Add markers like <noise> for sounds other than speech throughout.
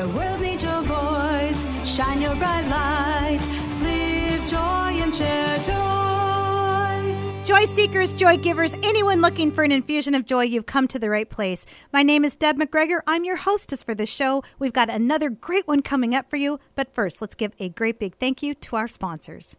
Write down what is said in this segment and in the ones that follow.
The world needs your voice. Shine your bright light. Live joy and share joy. Joy seekers, joy givers, anyone looking for an infusion of joy, you've come to the right place. My name is Deb McGregor. I'm your hostess for this show. We've got another great one coming up for you. But first, let's give a great big thank you to our sponsors.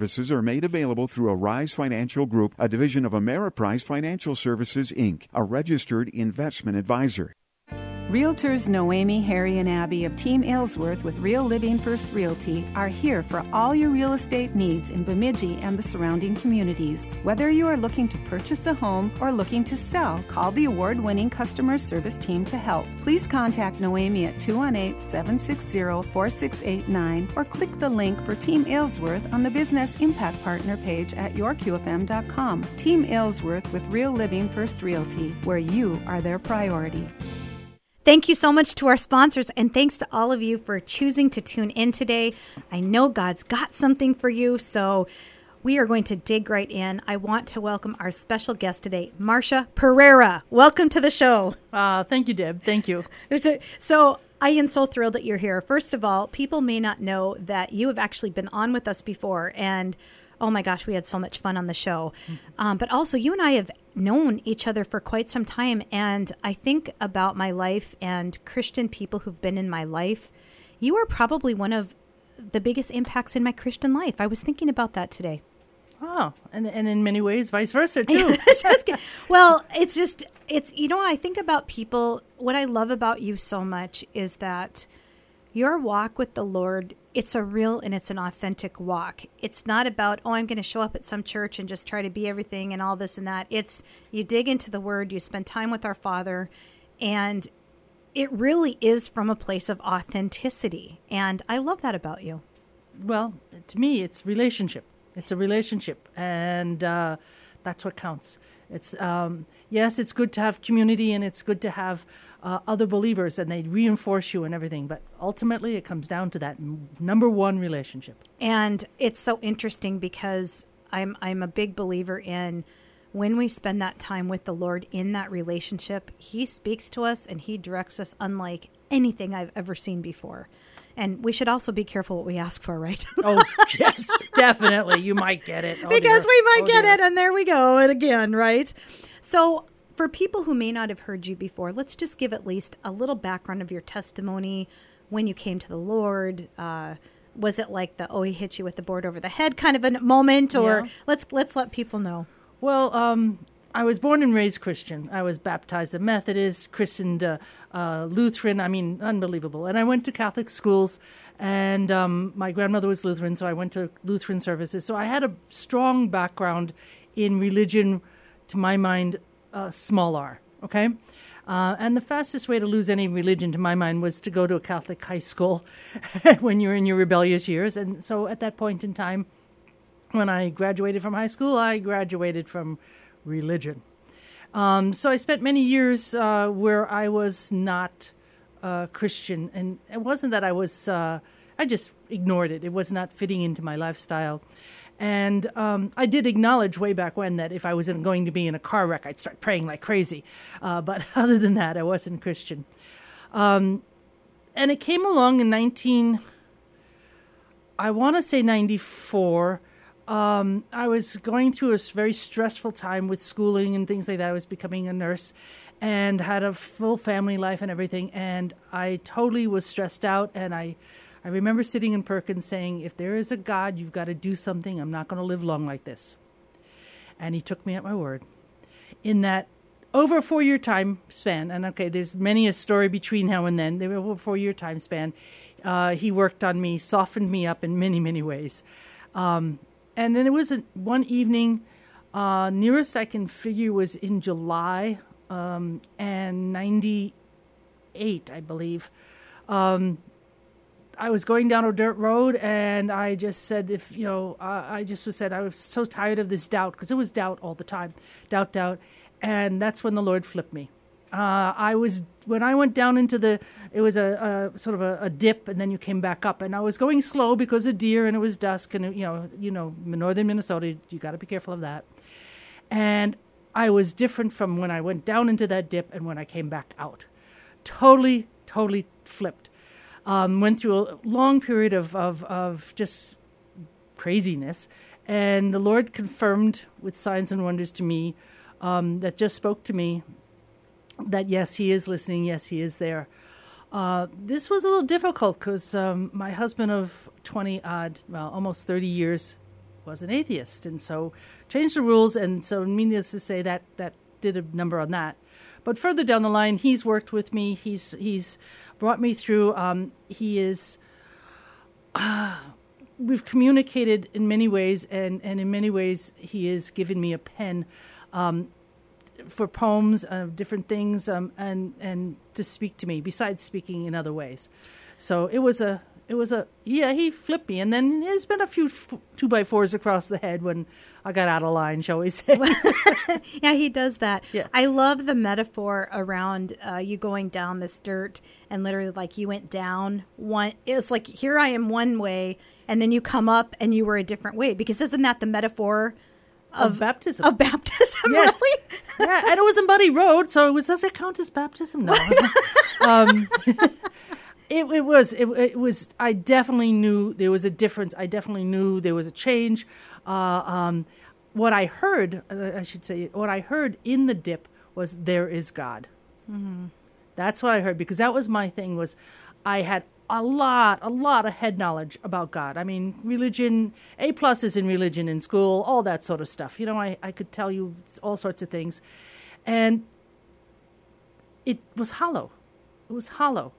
services are made available through Arise Financial Group, a division of Ameriprise Financial Services, Inc., a registered investment advisor. Realtors Noemi, Harry, and Abby of Team Aylesworth with Real Living First Realty are here for all your real estate needs in Bemidji and the surrounding communities. Whether you are looking to purchase a home or looking to sell, call the award winning customer service team to help. Please contact Noemi at 218 760 4689 or click the link for Team Aylesworth on the Business Impact Partner page at yourqfm.com. Team Aylesworth with Real Living First Realty, where you are their priority. Thank you so much to our sponsors, and thanks to all of you for choosing to tune in today. I know God's got something for you, so we are going to dig right in. I want to welcome our special guest today, Marcia Pereira. Welcome to the show. Uh, thank you, Deb. Thank you. <laughs> So, I am so thrilled that you're here. First of all, people may not know that you have actually been on with us before, and oh my gosh, we had so much fun on the show. Mm-hmm. Um, but also, you and I have known each other for quite some time. And I think about my life and Christian people who've been in my life. You are probably one of the biggest impacts in my Christian life. I was thinking about that today. Oh, and, and in many ways, vice versa, <laughs> too. <laughs> well, it's just, it's, you know, I think about people. What I love about you so much is that your walk with the Lord it's a real and it's an authentic walk. It's not about, oh, I'm going to show up at some church and just try to be everything and all this and that. It's you dig into the word, you spend time with our Father, and it really is from a place of authenticity. And I love that about you. Well, to me, it's relationship. It's a relationship, and uh, that's what counts. It's um, yes, it's good to have community, and it's good to have uh, other believers and they reinforce you and everything. But ultimately, it comes down to that m- number one relationship. And it's so interesting because I'm I'm a big believer in when we spend that time with the Lord in that relationship, He speaks to us and He directs us unlike anything I've ever seen before. And we should also be careful what we ask for, right? <laughs> oh, yes, definitely. You might get it. Oh, because dear. we might oh, get dear. it, and there we go, and again, right? So for people who may not have heard you before, let's just give at least a little background of your testimony when you came to the Lord. Uh, was it like the oh he hit you with the board over the head kind of a moment, or yeah. let's let's let people know. Well, um, I was born and raised Christian. I was baptized a Methodist, christened uh, Lutheran. I mean, unbelievable. And I went to Catholic schools, and um, my grandmother was Lutheran, so I went to Lutheran services. So I had a strong background in religion, to my mind, uh, small r, okay? Uh, and the fastest way to lose any religion, to my mind, was to go to a Catholic high school <laughs> when you're in your rebellious years. And so at that point in time, when I graduated from high school, I graduated from religion. Um, so I spent many years uh, where I was not uh, Christian. And it wasn't that I was, uh, I just ignored it. It was not fitting into my lifestyle. And um, I did acknowledge way back when that if I was in, going to be in a car wreck, I'd start praying like crazy. Uh, but <laughs> other than that, I wasn't Christian. Um, and it came along in 19, I want to say 94. Um, I was going through a very stressful time with schooling and things like that. I was becoming a nurse and had a full family life and everything. And I totally was stressed out and I I remember sitting in Perkins saying, If there is a God, you've got to do something. I'm not going to live long like this. And he took me at my word. In that over a four year time span, and okay, there's many a story between now and then, over a four year time span, uh, he worked on me, softened me up in many, many ways. Um, and then there was a, one evening, uh, nearest I can figure was in July um, and 98, I believe. Um, I was going down a dirt road, and I just said, if you know, I just was said I was so tired of this doubt because it was doubt all the time, doubt, doubt, and that's when the Lord flipped me. Uh, I was when I went down into the it was a, a sort of a, a, dip and then you came back up. And I was going slow because of deer and it was dusk and you know you know northern Minnesota you got to be careful of that. And I was different from when I went down into that dip and when I came back out. Totally totally flipped. Um, went through a long period of, of, of just craziness. And the Lord confirmed with signs and wonders to me um, that just spoke to me that yes, he is listening. Yes, he is there. Uh, this was a little difficult because um, my husband of 20 odd, well, almost 30 years, was an atheist. And so changed the rules. And so, needless to say, that, that did a number on that. But further down the line, he's worked with me. He's, he's brought me through. Um, he is. Uh, <sighs> we've communicated in many ways, and, and in many ways, he has given me a pen. Um, for poems, uh, different things, um, and and to speak to me besides speaking in other ways. So it was a it was a yeah he flipped me, and then there's been a few f- two by fours across the head when I got out of line, shall we say? <laughs> yeah, he does that. Yeah. I love the metaphor around uh, you going down this dirt and literally like you went down one. It's like here I am one way, and then you come up and you were a different way because isn't that the metaphor? Of, of baptism. Of baptism, <laughs> yes. really? yeah, and it was in Muddy Road, so it was, does it count as baptism? No. <laughs> um, <laughs> it, it was. It, it, was. I definitely knew there was a difference. I definitely knew there was a change. Uh, um, what I heard, uh, I should say, what I heard in the dip was there is God. Mm-hmm. That's what I heard because that was my thing. Was I had a lot, a lot of head knowledge about God. I mean, religion, A pluses in religion in school, all that sort of stuff. You know, I, I could tell you all sorts of things. And it was hollow. It was hollow.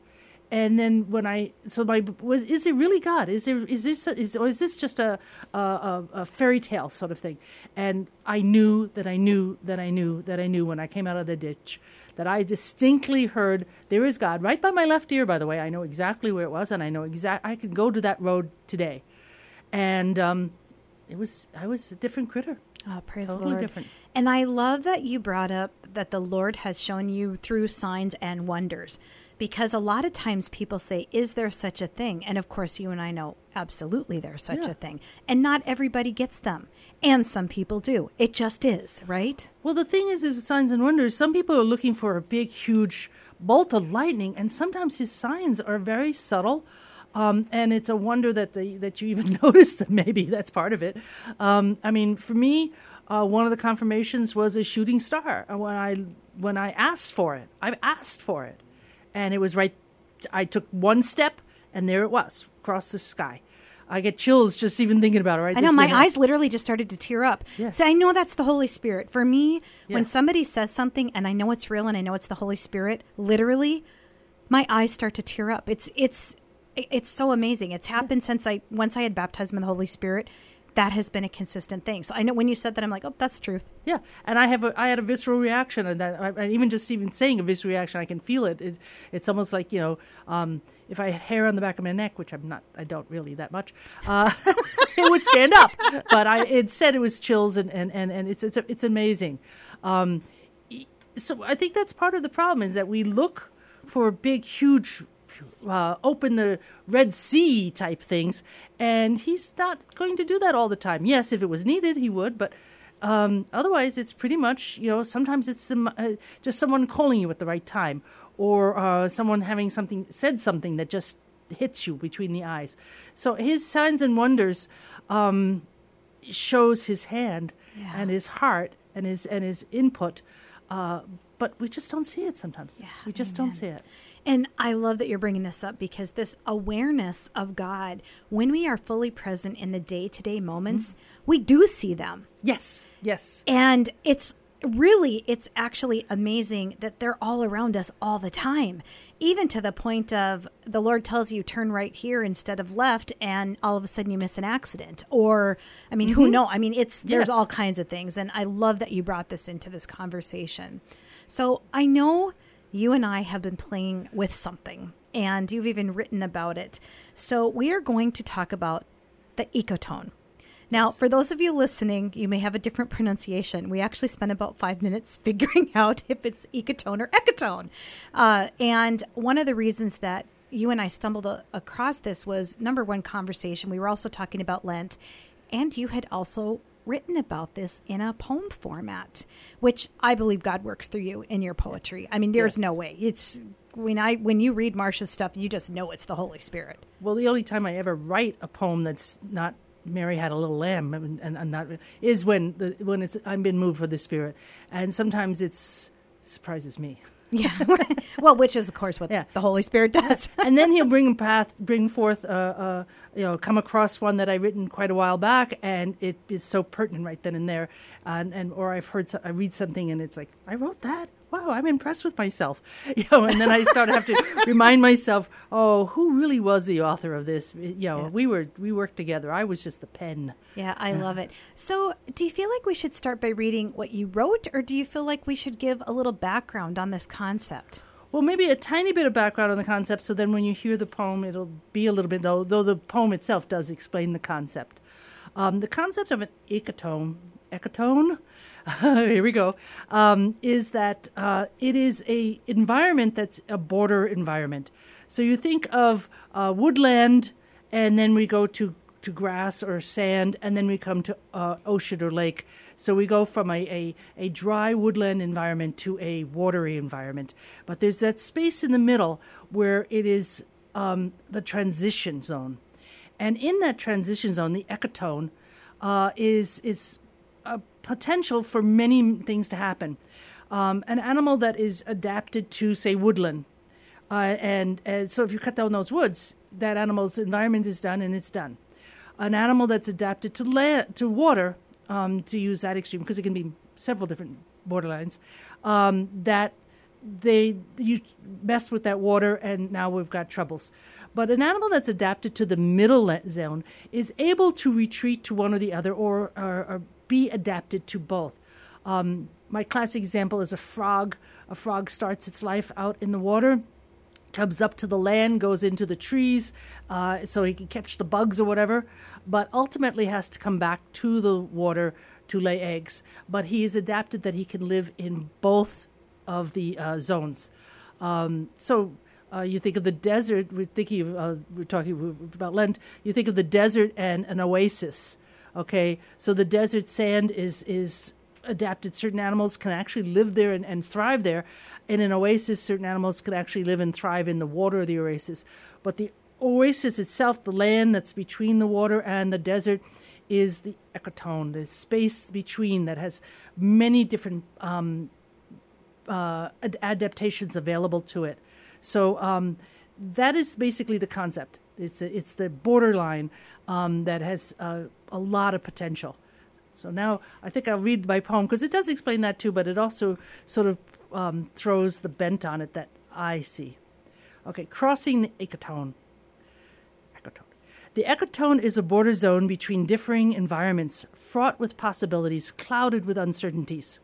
And then when I so my was is it really God? Is there is this is or is this just a a, a fairy tale sort of thing? And I knew that I knew that I knew that I knew when I came out of the ditch that I distinctly heard there is God right by my left ear. By the way, I know exactly where it was, and I know exact. I can go to that road today, and um, it was I was a different critter. Oh, praise totally the Lord. different. And I love that you brought up that the Lord has shown you through signs and wonders. Because a lot of times people say, Is there such a thing? And of course, you and I know absolutely there's such Yeah. a thing. And not everybody gets them. And some people do. It just is, right? Well, the thing is, is signs and wonders, some people are looking for a big, huge bolt of lightning, and sometimes his signs are very subtle. Um, and it's a wonder that the, that you even <laughs> notice them. Maybe that's part of it. Um, I mean, for me, uh, one of the confirmations was a shooting star. Uh, When I when I asked for it, I asked for it, and it was right. I took one step, and there it was across the sky. I get chills just even thinking about it. Right, I know my minute. eyes literally just started to tear up. Yeah. So I know that's the Holy Spirit. For me, when somebody says something and I know it's real and I know it's the Holy Spirit, literally, my eyes start to tear up. It's it's it's so amazing. It's happened since I once I had baptized in the Holy Spirit. That has been a consistent thing. So I know when you said that, I'm like, oh, that's truth. Yeah, and I have a, I had a visceral reaction, and that, I, even just even saying a visceral reaction, I can feel it. It's, it's almost like you know, um, if I had hair on the back of my neck, which I'm not, I don't really that much, uh, <laughs> it would stand up. But I, it said it was chills, and and and, and it's it's it's amazing. Um, so I think that's part of the problem is that we look for big, huge. Uh, open the Red Sea type things, and he's not going to do that all the time. Yes, if it was needed, he would, but um, otherwise, it's pretty much you know. Sometimes it's the, uh, just someone calling you at the right time, or uh, someone having something said something that just hits you between the eyes. So his signs and wonders um, shows his hand Yeah. and his heart and his and his input, uh, but we just don't see it sometimes. Yeah, we just amen. don't see it. And I love that you're bringing this up because this awareness of God, when we are fully present in the day to day moments, mm-hmm. we do see them. Yes, yes. And it's really, it's actually amazing that they're all around us all the time, even to the point of the Lord tells you turn right here instead of left, and all of a sudden you miss an accident. Or, I mean, who mm-hmm. knows? I mean, it's there's Yes. all kinds of things, and I love that you brought this into this conversation. So I know you and I have been playing with something. and you've even written about it. So we are going to talk about the ecotone. Now, for those of you listening, you may have a different pronunciation. We actually spent about five minutes <laughs> figuring out if it's ecotone or ecotone. Uh, and one of the reasons that you and I stumbled a- across this was number one conversation. We were also talking about Lent, and you had also written about this in a poem format, which I believe God works through you in your poetry. I mean, there's Yes. no way. It's when I when you read Marcia's stuff, you just know it's the Holy Spirit. Well, the only time I ever write a poem that's not Mary had a little lamb and, and, and not is when the when it's I'm been moved for the Spirit, and sometimes it's surprises me. Yeah. <laughs> well, which is of course what Yeah. the Holy Spirit does. and then he'll bring path, bring forth, uh, you know, come across one that I written quite a while back, and it is so pertinent right then and there, and, and or I've heard, so, I read something, and it's like I wrote that. Wow, I'm impressed with myself, <laughs> you know, and then I start to have to <laughs> remind myself, oh, who really was the author of this? You know, we were we worked together. I was just the pen. yeah, I love it. So, do you feel like we should start by reading what you wrote, or do you feel like we should give a little background on this concept? Well, maybe a tiny bit of background on the concept, so then when you hear the poem, it'll be a little bit, though, though the poem itself does explain the concept. Um, the concept of an ecotone, ecotone, <laughs> here we go, um, is that uh, it is a environment that's a border environment. So you think of uh, woodland, and then we go to to grass or sand, and then we come to uh, ocean or lake. So we go from a, a, a dry woodland environment to a watery environment. But there's that space in the middle where it is um, the transition zone. And in that transition zone, the ecotone uh, is, is a potential for many things to happen. Um, an animal that is adapted to, say, woodland, uh, and, and so if you cut down those woods, that animal's environment is done and it's done. An animal that's adapted to land, to water, um, to use that extreme, because it can be several different borderlines, um, that they you mess with that water and now we've got troubles. But an animal that's adapted to the middle le- zone is able to retreat to one or the other or, or, or be adapted to both. Um, my classic example is a frog. A frog starts its life out in the water, comes up to the land, goes into the trees, uh, so he can catch the bugs or whatever, but ultimately has to come back to the water to lay eggs. But he is adapted that he can live in both of the uh, zones. Um, so uh, you think of the desert. We're thinking uh, we're talking about Lent. You think of the desert and an oasis. Okay, so the desert sand is is adapted. Certain animals can actually live there and, and thrive there. In an oasis, certain animals can actually live and thrive in the water of the oasis. But the oasis itself, the land that's between the water and the desert, is the ecotone, the space between that has many different um, uh, ad- adaptations available to it. So um, that is basically the concept. It's a, it's the borderline um, that has uh, a lot of potential. So now I think I'll read my poem because it does explain that too, but it also sort of um, throws the bent on it that I see. Okay, crossing the ecotone. Ecotone. The ecotone is a border zone between differing environments, fraught with possibilities, clouded with uncertainties.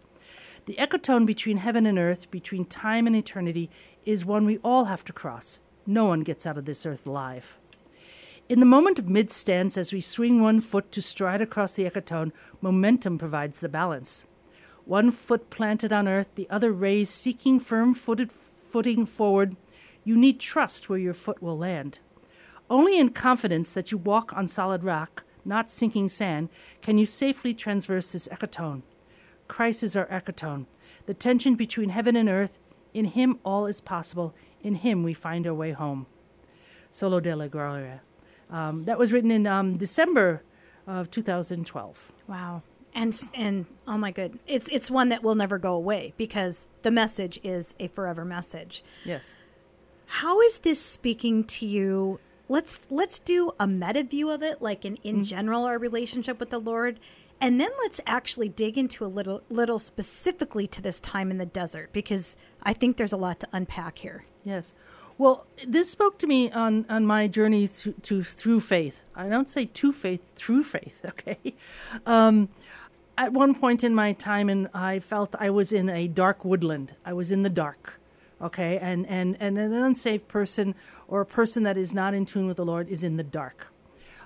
The ecotone between heaven and earth, between time and eternity, is one we all have to cross. No one gets out of this earth alive. In the moment of mid stance, as we swing one foot to stride across the ecotone, momentum provides the balance. One foot planted on earth, the other raised, seeking firm footed footing forward. You need trust where your foot will land. Only in confidence that you walk on solid rock, not sinking sand, can you safely transverse this ecotone. Christ is our ecotone, the tension between heaven and earth. In Him all is possible. In Him we find our way home. Soli Deo Gloria. Um, that was written in um, December of 2012. Wow. And and oh my good. It's it's one that will never go away because the message is a forever message. Yes. How is this speaking to you? Let's let's do a meta view of it like in in general our relationship with the Lord and then let's actually dig into a little little specifically to this time in the desert because I think there's a lot to unpack here. Yes. Well, this spoke to me on, on my journey to, to through faith. I don't say to faith, through faith. <laughs> Okay. Um, at one point in my time, and I felt I was in a dark woodland. I was in the dark. Okay, and, and, and an unsaved person or a person that is not in tune with the Lord is in the dark.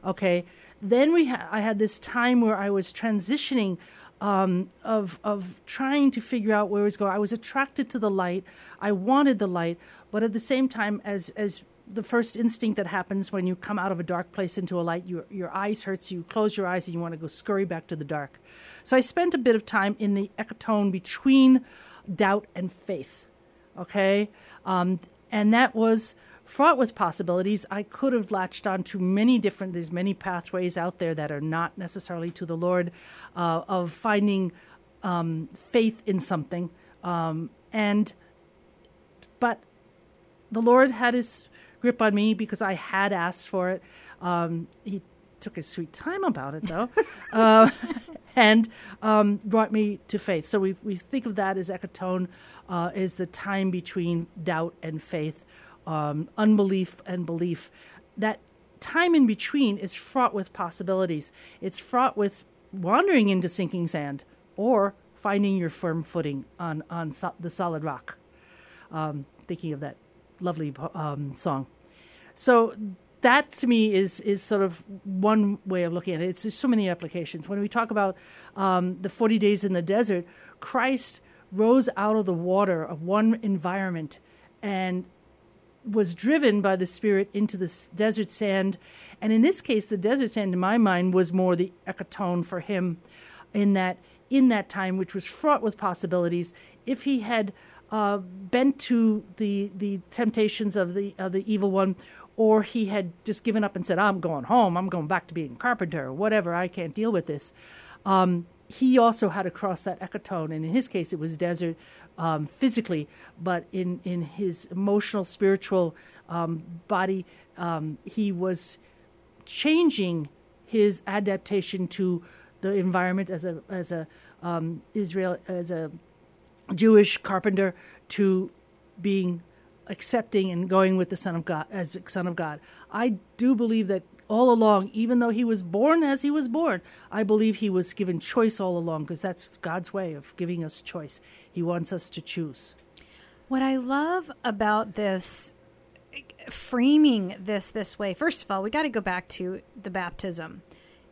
Okay, then we ha- I had this time where I was transitioning um, of of trying to figure out where I was going. I was attracted to the light. I wanted the light, but at the same time, as as the first instinct that happens when you come out of a dark place into a light, your your eyes hurts. You close your eyes and you want to go scurry back to the dark. So I spent a bit of time in the ecotone between doubt and faith. Okay, um, and that was fraught with possibilities. I could have latched on to many different, there's many pathways out there that are not necessarily to the Lord uh, of finding um, faith in something. Um, and, but the Lord had his grip on me because I had asked for it. Um, he took his sweet time about it, though, <laughs> uh, and um, brought me to faith. So we, we think of that as ecotone, uh, is the time between doubt and faith um, unbelief and belief, that time in between is fraught with possibilities. It's fraught with wandering into sinking sand or finding your firm footing on, on so- the solid rock. Um, thinking of that lovely um, song. So that to me is is sort of one way of looking at it. It's just so many applications. When we talk about um, the 40 days in the desert, Christ rose out of the water of one environment and was driven by the Spirit into the desert sand. And in this case, the desert sand, in my mind, was more the ecotone for him in that, in that time, which was fraught with possibilities. If he had uh, bent to the, the temptations of the, of the evil one, or he had just given up and said, I'm going home, I'm going back to being a carpenter, or whatever, I can't deal with this. Um, he also had to cross that ecotone, and in his case, it was desert um, physically, but in in his emotional, spiritual um, body, um, he was changing his adaptation to the environment as a as a um, Israel as a Jewish carpenter to being accepting and going with the Son of God as Son of God. I do believe that all along, even though he was born as he was born, I believe he was given choice all along because that's God's way of giving us choice. He wants us to choose. What I love about this framing this this way, first of all, we got to go back to the baptism.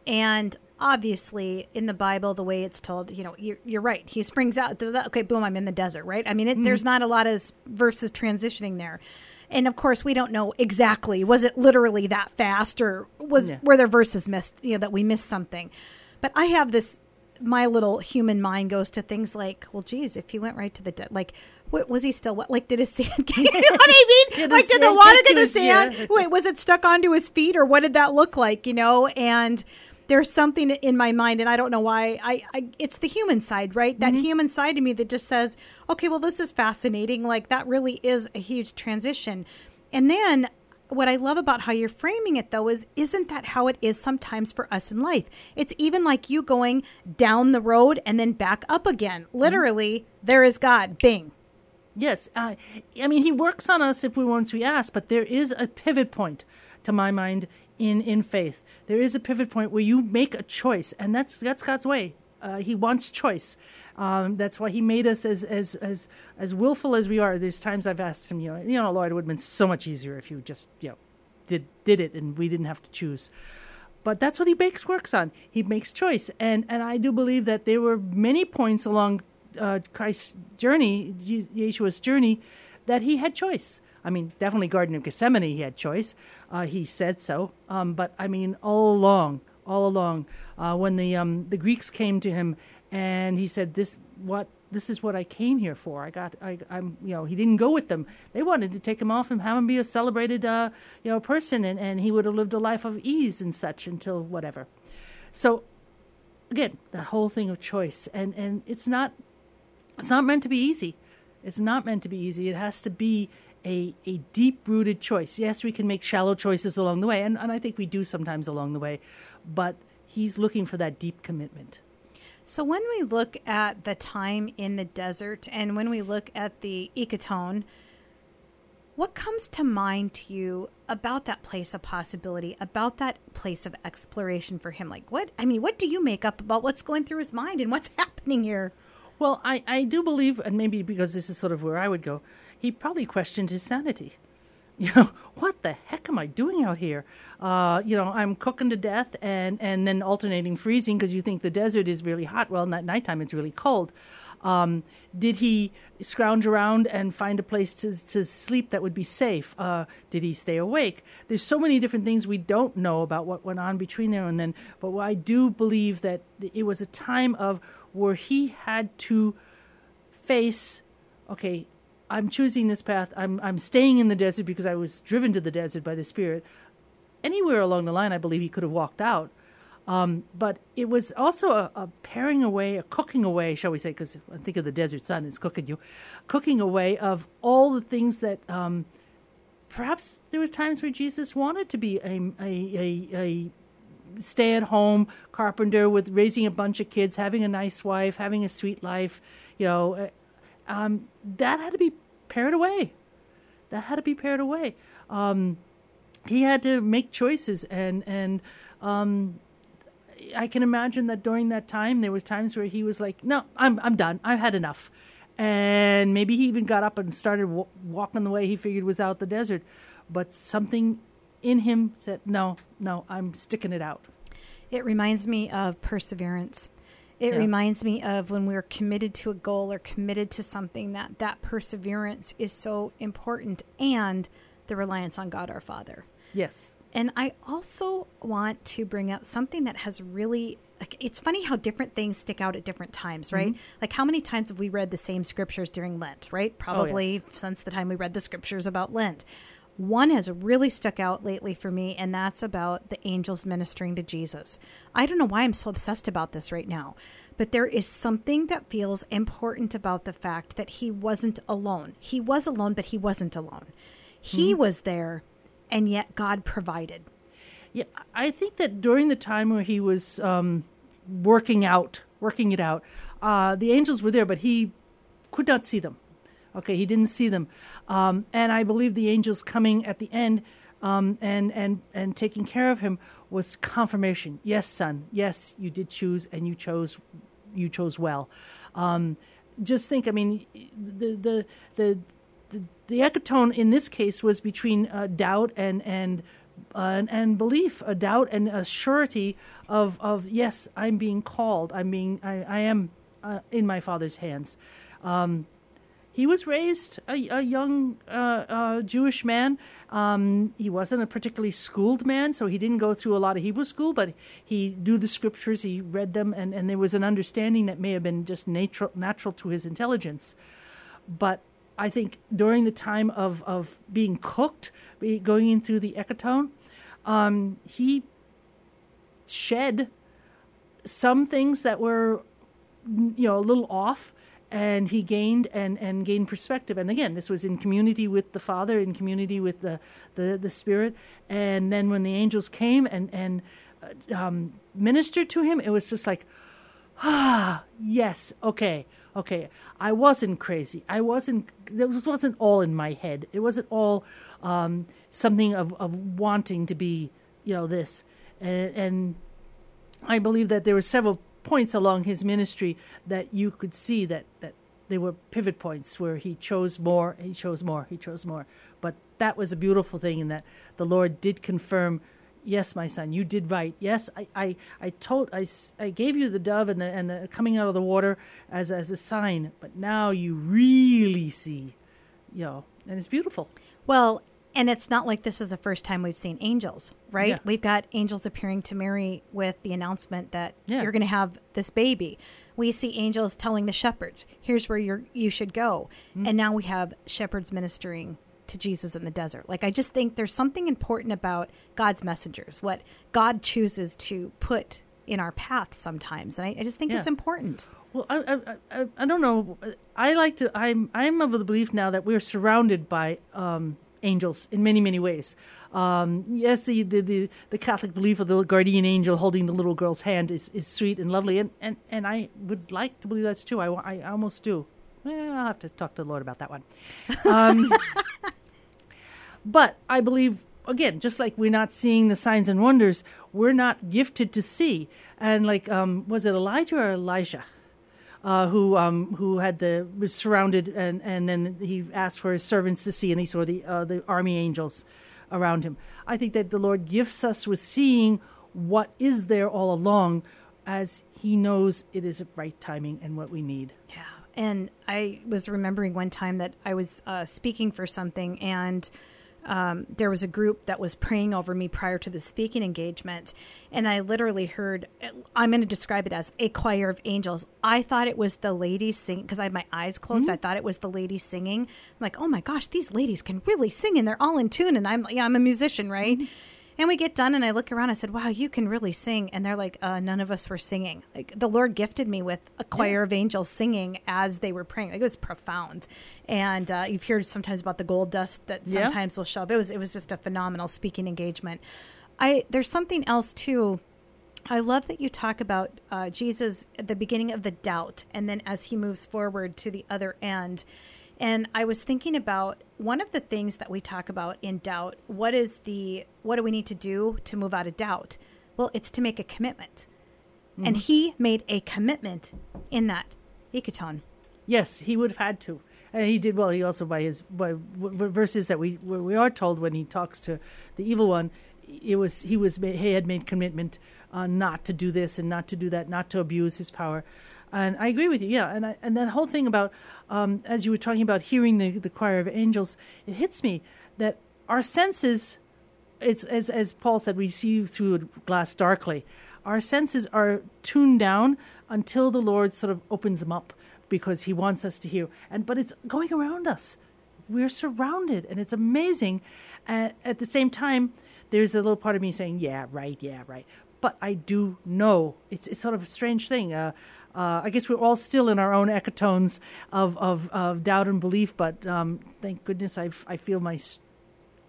And obviously, in the Bible, the way it's told, you know, you're, you're right. He springs out. Okay, boom, I'm in the desert, right? I mean, it, mm-hmm. there's not a lot of verses transitioning there. And of course, we don't know exactly was it literally that fast or was yeah. were there verses missed, you know, that we missed something. But I have this my little human mind goes to things like, well, geez, if he went right to the de- like, what, was he still what? Like, did his <laughs> sand? you know what I mean? Did like, did the water get the sand? Yeah. Wait, was it stuck onto his feet, or what did that look like? You know, and there's something in my mind, and I don't know why. I, I it's the human side, right? That mm-hmm. human side of me that just says, okay, well, this is fascinating. Like that really is a huge transition. And then what I love about how you're framing it though is isn't that how it is sometimes for us in life? It's even like you going down the road and then back up again. Literally, mm-hmm. there is God. Bing. Yes, uh, I mean he works on us if we once we ask, but there is a pivot point, to my mind, in in faith. There is a pivot point where you make a choice, and that's that's God's way. Uh, he wants choice. Um, that's why He made us as as as as willful as we are. There's times I've asked Him, you know, you know, Lord, it would have been so much easier if you just you know did did it and we didn't have to choose. But that's what He makes works on. He makes choice, and and I do believe that there were many points along uh, Christ's journey, Yeshua's journey, that He had choice. I mean, definitely Garden of Gethsemane, he had choice. Uh, he said so. Um, but I mean, all along, all along, uh, when the um, the Greeks came to him and he said, "This what." This is what I came here for. I got, I, am you know, he didn't go with them. They wanted to take him off and have him be a celebrated, uh, you know, person, and, and he would have lived a life of ease and such until whatever. So, again, that whole thing of choice, and and it's not, it's not meant to be easy. It's not meant to be easy. It has to be a, a deep rooted choice. Yes, we can make shallow choices along the way, and, and I think we do sometimes along the way, but he's looking for that deep commitment. So, when we look at the time in the desert and when we look at the ecotone, what comes to mind to you about that place of possibility, about that place of exploration for him? Like, what, I mean, what do you make up about what's going through his mind and what's <laughs> happening here? Well, I, I do believe, and maybe because this is sort of where I would go, he probably questioned his sanity. <laughs> You know, what the heck am I doing out here? Uh, you know, I'm cooking to death and, and then alternating freezing because you think the desert is really hot. Well, at nighttime it's really cold. Um, did he scrounge around and find a place to, to sleep that would be safe? Uh, did he stay awake? There's so many different things we don't know about what went on between there and then. But I do believe that it was a time of where he had to face, okay, I'm choosing this path. I'm I'm staying in the desert because I was driven to the desert by the Spirit. Anywhere along the line, I believe he could have walked out. Um, but it was also a, a, paring away, a cooking away, shall we say, because I think of the desert sun, it's cooking you, cooking away of all the things that um, perhaps there was times where Jesus wanted to be a, a, a, a stay at home carpenter with raising a bunch of kids, having a nice wife, having a sweet life, you know, uh, um, that had to be pared away. That had to be pared away. Um, he had to make choices, and and um, I can imagine that during that time there was times where he was like, "No, I'm I'm done. I've had enough," and maybe he even got up and started w- walking the way he figured was out the desert, but something in him said, "No, no, I'm sticking it out." It reminds me of perseverance. It Yeah. reminds me of when we're committed to a goal or committed to something that that perseverance is so important and the reliance on God our Father. Yes. And I also want to bring up something that has really like it's funny how different things stick out at different times, right? Mm-hmm. Like how many times have we read the same scriptures during Lent, right? Oh, Probably yes. since the time we read the scriptures about Lent. One has really stuck out lately for me, and that's about the angels ministering to Jesus. I don't know why I'm so obsessed about this right now, but there is something that feels important about the fact that he wasn't alone. He was alone, but he wasn't alone. He was there, and yet God provided. Yeah, I think that during the time where he was um, working out, working it out, uh, the angels were there, but he could not see them. Okay, he didn't see them, um, and I believe the angels coming at the end um, and and and taking care of him was confirmation. Yes, son. Yes, you did choose, and you chose, you chose well. Um, just think. I mean, the the the the, the ecotone in this case was between uh, doubt and and uh, and, and belief, a doubt and a surety of of yes, I'm being called. I'm being I, I am uh, in my Father's hands. Um, he was raised a, a young uh, uh, Jewish man. Um, he wasn't a particularly schooled man, so he didn't go through a lot of Hebrew school, but he knew the scriptures, he read them, and, and there was an understanding that may have been just natural, natural to his intelligence. But I think during the time of, of being cooked, going in through the ecotone, um, he shed some things that were you know a little off and he gained and and gained perspective. And again this was in community with the father in community with the the, the spirit. And then when the angels came and and uh, um, ministered to him it was just like ah yes okay okay. I wasn't crazy. I wasn't this wasn't all in my head. It wasn't all um, something of, of wanting to be you know this. And, and I believe that there were several points along his ministry that you could see that, that they were pivot points where he chose more, he chose more, he chose more. But that was a beautiful thing in that the Lord did confirm, yes, my son, you did right. Yes, I, I, I told, I, I gave you the dove and the, and the coming out of the water as, as a sign, but now you really see, you know, and it's beautiful. Well, and it's not like this is the first time we've seen angels, right? Yeah. We've got angels appearing to Mary with the announcement that Yeah. you're going to have this baby. We see angels telling the shepherds, "Here's where you're you should go." Mm-hmm. And now we have shepherds ministering to Jesus in the desert. Like I just think there's something important about God's messengers, what God chooses to put in our path sometimes, and I, I just think Yeah. it's important. Well, I, I, I, I don't know. I like to. I'm I'm of the belief now that we're surrounded by um, angels in many many ways. Um, yes, the, the the the Catholic belief of the guardian angel holding the little girl's hand is, is sweet and lovely, and, and, and I would like to believe that's true. I, I almost do. Well, I'll have to talk to the Lord about that one. Um, <laughs> but I believe again, just like we're not seeing the signs and wonders, we're not gifted to see. And like, um, was it Elijah or Elisha? Uh, who um, who had the was surrounded, and, and then he asked for his servants to see, and he saw the uh, the army angels around him. I think that the Lord gifts us with seeing what is there all along, as He knows it is right timing and what we need. Yeah. And I was remembering one time that I was uh, speaking for something, and um, there was a group that was praying over me prior to the speaking engagement. And I literally heard, I'm going to describe it as a choir of angels. I thought it was the ladies singing because I had my eyes closed. I thought it was the ladies singing. I'm like, oh my gosh, these ladies can really sing and they're all in tune. And I'm, yeah, I'm a musician, right? And we get done, and I look around. I said, "Wow, you can really sing." And they're like, uh, "None of us were singing." Like the Lord gifted me with a choir of angels singing as they were praying. Like, it was profound. And uh, you've heard sometimes about the gold dust that Yeah. sometimes will show up. It was it was just a phenomenal speaking engagement. I there's something else too. I love that you talk about uh, Jesus at the beginning of the doubt, and then as he moves forward to the other end. And I was thinking about one of the things that we talk about in doubt. What is the what do we need to do to move out of doubt? Well, it's to make a commitment, and he made a commitment in that ecotone. Yes, he would have had to, and he did well. He also by his by verses that we we are told when he talks to the evil one, it was he was he had made commitment uh, not to do this and not to do that, not to abuse his power. And I agree with you, yeah. And I, and that whole thing about um, as you were talking about hearing the the choir of angels, it hits me that our senses it's as as Paul said, we see through a glass darkly. Our senses are tuned down until the Lord sort of opens them up because He wants us to hear. And but it's going around us. We're surrounded, and it's amazing. And at the same time, there's a little part of me saying, "Yeah, right, yeah, right." But I do know it's it's sort of a strange thing. Uh, uh, I guess we're all still in our own ecotones of, of, of doubt and belief, but um, thank goodness I I feel my s-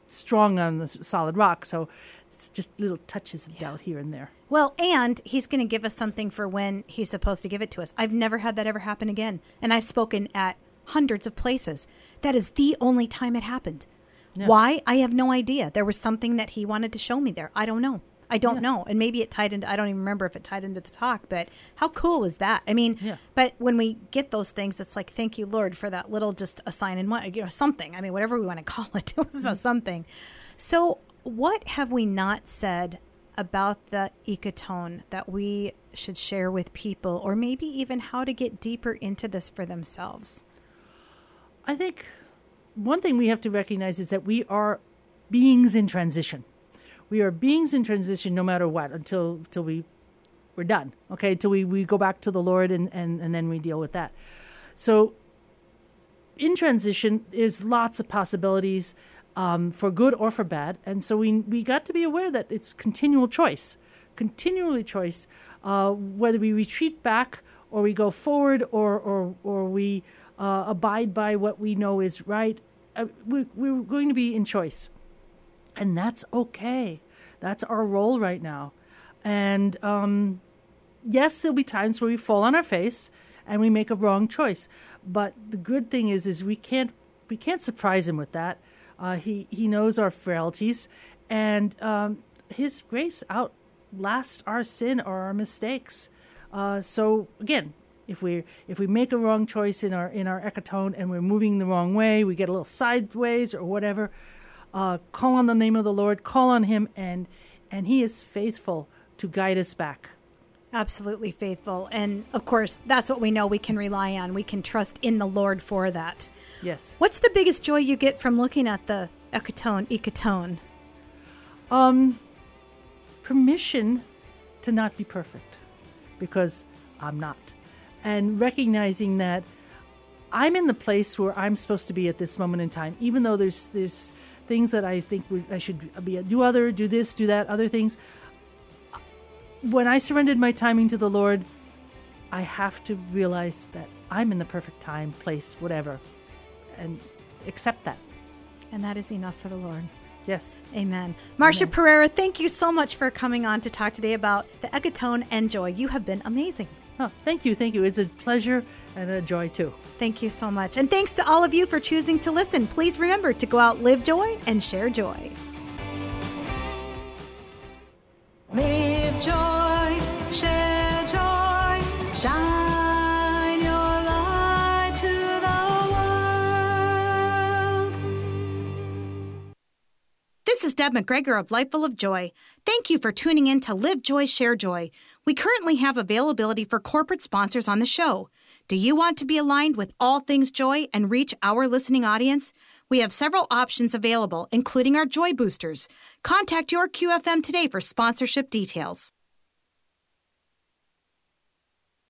strong on the solid rock. So it's just little touches of doubt here and there. Well, and he's going to give us something for when he's supposed to give it to us. I've never had that ever happen again. And I've spoken at hundreds of places. That is the only time it happened. Why? I have no idea. There was something that he wanted to show me there. I don't know. I don't know. And maybe it tied into, I don't even remember if it tied into the talk, but how cool was that? I mean, Yeah. but when we get those things, it's like, thank you, Lord, for that little just a sign and what, you know, something. I mean, whatever we want to <laughs> call it, it was a mm-hmm. something. So, what have we not said about the ecotone that we should share with people, or maybe even how to get deeper into this for themselves? I think one thing we have to recognize is that we are beings in transition. We are beings in transition no matter what until until we we're done. Okay, till we, we go back to the Lord and, and, and then we deal with that. So in transition is lots of possibilities um, for good or for bad. And so we we got to be aware that it's continual choice. Continually choice, uh, whether we retreat back or we go forward or or, or we uh, abide by what we know is right. Uh, we, we're going to be in choice. And that's okay. That's our role right now. And um, yes, there'll be times where we fall on our face and we make a wrong choice. But the good thing is, is we can't we can't surprise him with that. Uh, he he knows our frailties, and um, his grace outlasts our sin or our mistakes. Uh, so again, if we if we make a wrong choice in our in our ecotone and we're moving the wrong way, we get a little sideways or whatever. Uh, call on the name of the Lord, call on Him, and and He is faithful to guide us back. Absolutely faithful. And of course, that's what we know we can rely on. We can trust in the Lord for that. Yes. What's the biggest joy you get from looking at the ecotone, ecotone? Um, permission to not be perfect because I'm not. And recognizing that I'm in the place where I'm supposed to be at this moment in time, even though there's there's things that I think we- I should be do other, do this, do that, other things. When I surrendered my timing to the Lord, I have to realize that I'm in the perfect time, place, whatever, and accept that. And that is enough for the Lord. Yes. Amen. Marcia Pereira, thank you so much for coming on to talk today about the ecotone and joy. You have been amazing. Oh, thank you. Thank you. It's a pleasure and a joy too. Thank you so much. And thanks to all of you for choosing to listen. Please remember to go out, live joy, and share joy. Live joy, share joy, shine your light to the world. This is Deb McGregor of Life Full of Joy. Thank you for tuning in to Live Joy, Share Joy. We currently have availability for corporate sponsors on the show. Do you want to be aligned with all things joy and reach our listening audience? We have several options available, including our Joy Boosters. Contact your QFM today for sponsorship details.